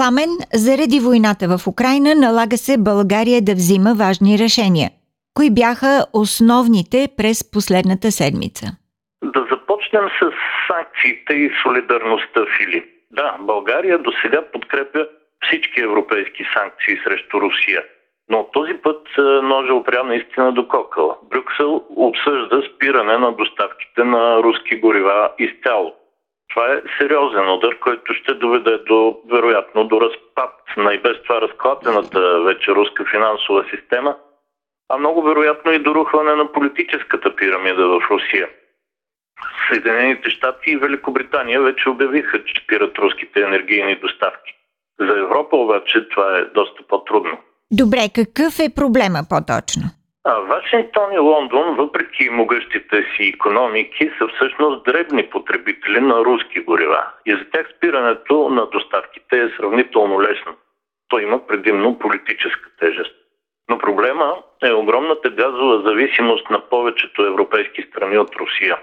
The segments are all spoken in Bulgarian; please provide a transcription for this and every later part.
Пламен, заради войната в Украина налага се България да взима важни решения. Кои бяха основните през последната седмица? Да започнем с санкциите и солидарността, Филип. Да, България до сега подкрепя всички европейски санкции срещу Русия. Но този път ножа опря наистина до кокъла. Брюксел обсъжда спиране на доставките на руски горива изцяло. Това е сериозен удар, който ще доведе до, вероятно, до разпад на и без това разклатената вече руска финансова система, а много вероятно и до рухване на политическата пирамида в Русия. Съединените щати и Великобритания вече обявиха, че спират руските енергийни доставки. За Европа обаче това е доста по-трудно. Добре, какъв е проблема по-точно? А Вашингтон и Лондон, въпреки могъщите си економики, са всъщност дребни потребители на руски горива. И за тях спирането на доставките е сравнително лесно. То има предимно политическа тежест. Но проблема е огромната газова зависимост на повечето европейски страни от Русия.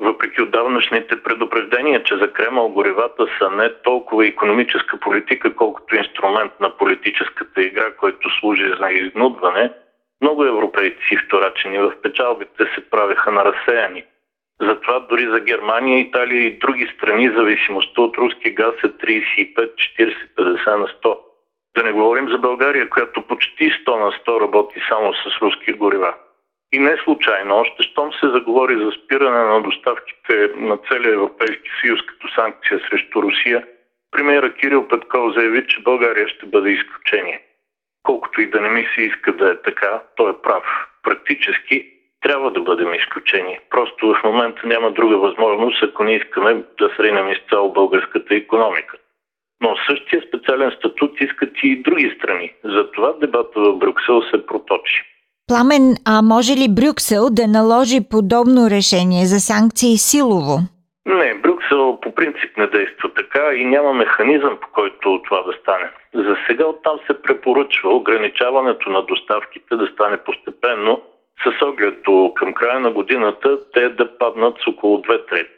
Въпреки отдавнашните предупреждения, че за Кремъл горивата са не толкова економическа политика, колкото инструмент на политическата игра, който служи за изнудване – много европейци, вторачени в печалбите, се правеха на разсеяни. Затова дори за Германия, Италия и други страни зависимостта от руски газ е 35, 40, 50 на 100. Да не говорим за България, която почти 100 на 100 работи само с руски горива. И не случайно, още щом се заговори за спиране на доставките на целия Европейски съюз като санкция срещу Русия, премиера Кирил Петков заяви, че България ще бъде изключение колкото и да не ми се иска да е така, той е прав. Практически трябва да бъдем изключени. Просто в момента няма друга възможност, ако не искаме да сринем изцяло българската економика. Но същия специален статут искат и други страни. Затова дебата в Брюксел се проточи. Пламен, а може ли Брюксел да наложи подобно решение за санкции силово? Не, принцип не действа така и няма механизъм по който това да стане. За сега оттам се препоръчва ограничаването на доставките да стане постепенно с оглед до към края на годината те да паднат с около две трети,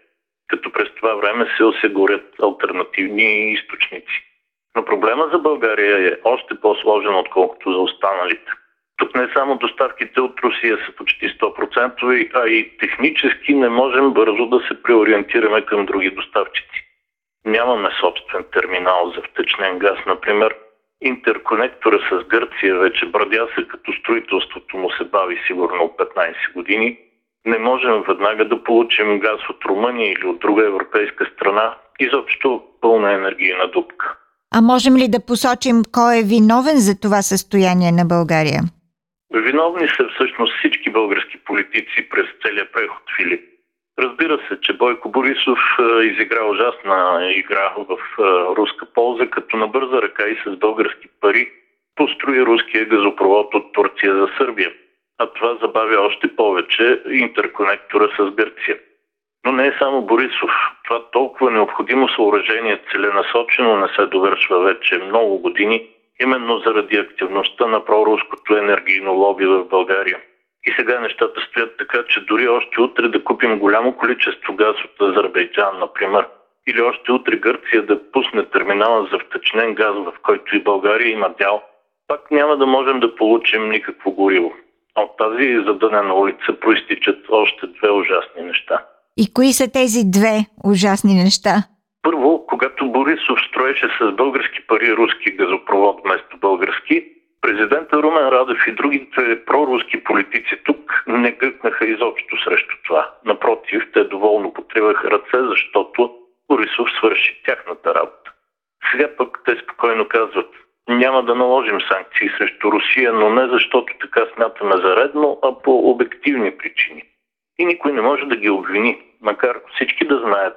като през това време се осигурят альтернативни източници. Но проблема за България е още по-сложен, отколкото за останалите. Тук не само доставките от Русия са почти 100%, а и технически не можем бързо да се преориентираме към други доставчици. Нямаме собствен терминал за втечнен газ, например. Интерконектора с Гърция вече брадя се, като строителството му се бави сигурно 15 години. Не можем веднага да получим газ от Румъния или от друга европейска страна. Изобщо пълна енергийна дупка. А можем ли да посочим кой е виновен за това състояние на България? Виновни са всъщност всички български политици през целия преход, Филип. Разбира се, че Бойко Борисов изигра ужасна игра в руска полза, като на бърза ръка и с български пари построи руския газопровод от Турция за Сърбия. А това забавя още повече интерконектора с Гърция. Но не е само Борисов. Това толкова необходимо съоръжение целенасочено не се довършва вече много години, именно заради активността на проруското енергийно лоби в България. И сега нещата стоят така, че дори още утре да купим голямо количество газ от Азербайджан, например, или още утре Гърция да пусне терминала за втечнен газ, в който и България има дял, пак няма да можем да получим никакво гориво. От тази задънена улица проистичат още две ужасни неща. И кои са тези две ужасни неща? Първо, когато Борисов строеше с български пари руски газопровод вместо български, Президента Румен Радев и другите проруски политици тук не гъкнаха изобщо срещу това. Напротив, те доволно потриваха ръце, защото Борисов свърши тяхната работа. Сега пък те спокойно казват, няма да наложим санкции срещу Русия, но не защото така смятаме за редно, а по обективни причини. И никой не може да ги обвини, макар всички да знаят,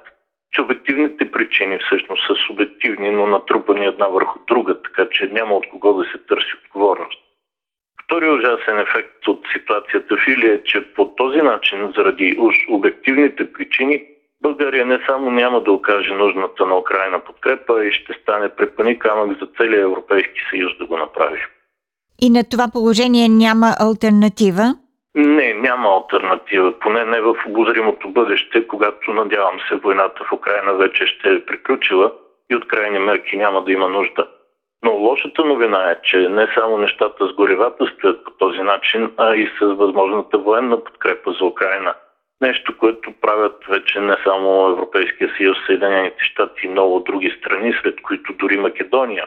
че обективните причини всъщност са субективни, но натрупани една върху друга, така че няма от кого да се търси отговорност. Втори ужасен ефект от ситуацията в Илия е, че по този начин, заради уж обективните причини, България не само няма да окаже нужната на Украина подкрепа и ще стане препани камък за целия Европейски съюз да го направи. И на това положение няма альтернатива? Не, няма альтернатива, поне не в обозримото бъдеще, когато надявам се войната в Украина вече ще е приключила и от крайни мерки няма да има нужда. Но лошата новина е, че не само нещата с горивата стоят по този начин, а и с възможната военна подкрепа за Украина. Нещо, което правят вече не само Европейския съюз, Съединените щати и много други страни, сред които дори Македония.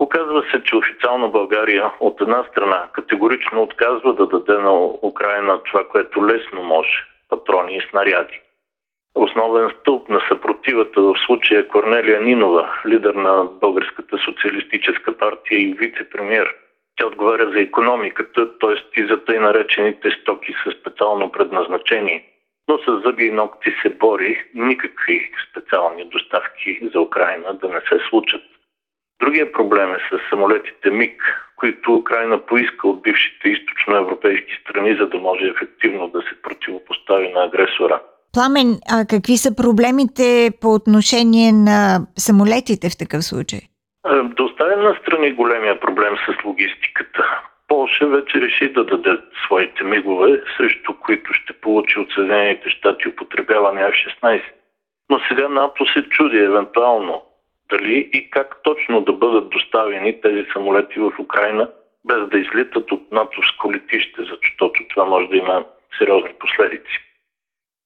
Оказва се, че официално България от една страна категорично отказва да даде на Украина това, което лесно може – патрони и снаряди. Основен стълб на съпротивата в случая е Корнелия Нинова, лидер на Българската социалистическа партия и вице-премьер. Тя отговаря за економиката, т.е. и за тъй наречените стоки със специално предназначение. Но с зъби и ногти се бори никакви специални доставки за Украина да не се случат. Другия проблем е с самолетите МИГ, които Украина поиска от бившите източноевропейски страни, за да може ефективно да се противопостави на агресора. Пламен, а какви са проблемите по отношение на самолетите в такъв случай? Е, да оставим на страни големия проблем с логистиката. Полша вече реши да даде своите мигове, срещу които ще получи от Съединените щати употребяване F-16. Но сега НАТО се чуди евентуално дали и как точно да бъдат доставени тези самолети в Украина, без да излитат от натовско летище, защото това може да има сериозни последици.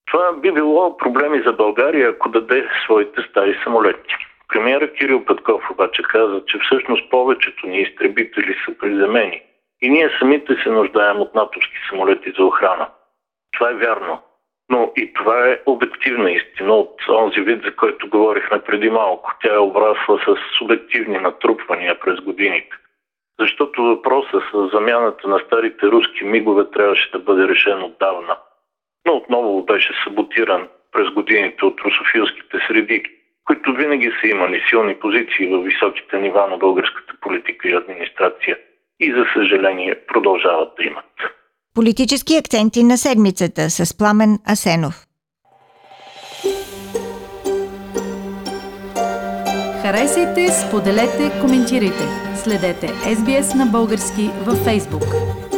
Това би било проблеми за България, ако даде своите стари самолети. Премьера Кирил Петков обаче каза, че всъщност повечето ни изтребители са приземени и ние самите се нуждаем от натовски самолети за охрана. Това е вярно, но и това е обективна истина от онзи вид, за който говорихме преди малко. Тя е обрасла с субективни натрупвания през годините. Защото въпросът с замяната на старите руски мигове трябваше да бъде решен отдавна. Но отново беше саботиран през годините от русофилските среди, които винаги са имали силни позиции в високите нива на българската политика и администрация и за съжаление продължават да имат. Политически акценти на седмицата с Пламен Асенов. Харесайте, споделете, коментирайте. Следете SBS на български във Facebook.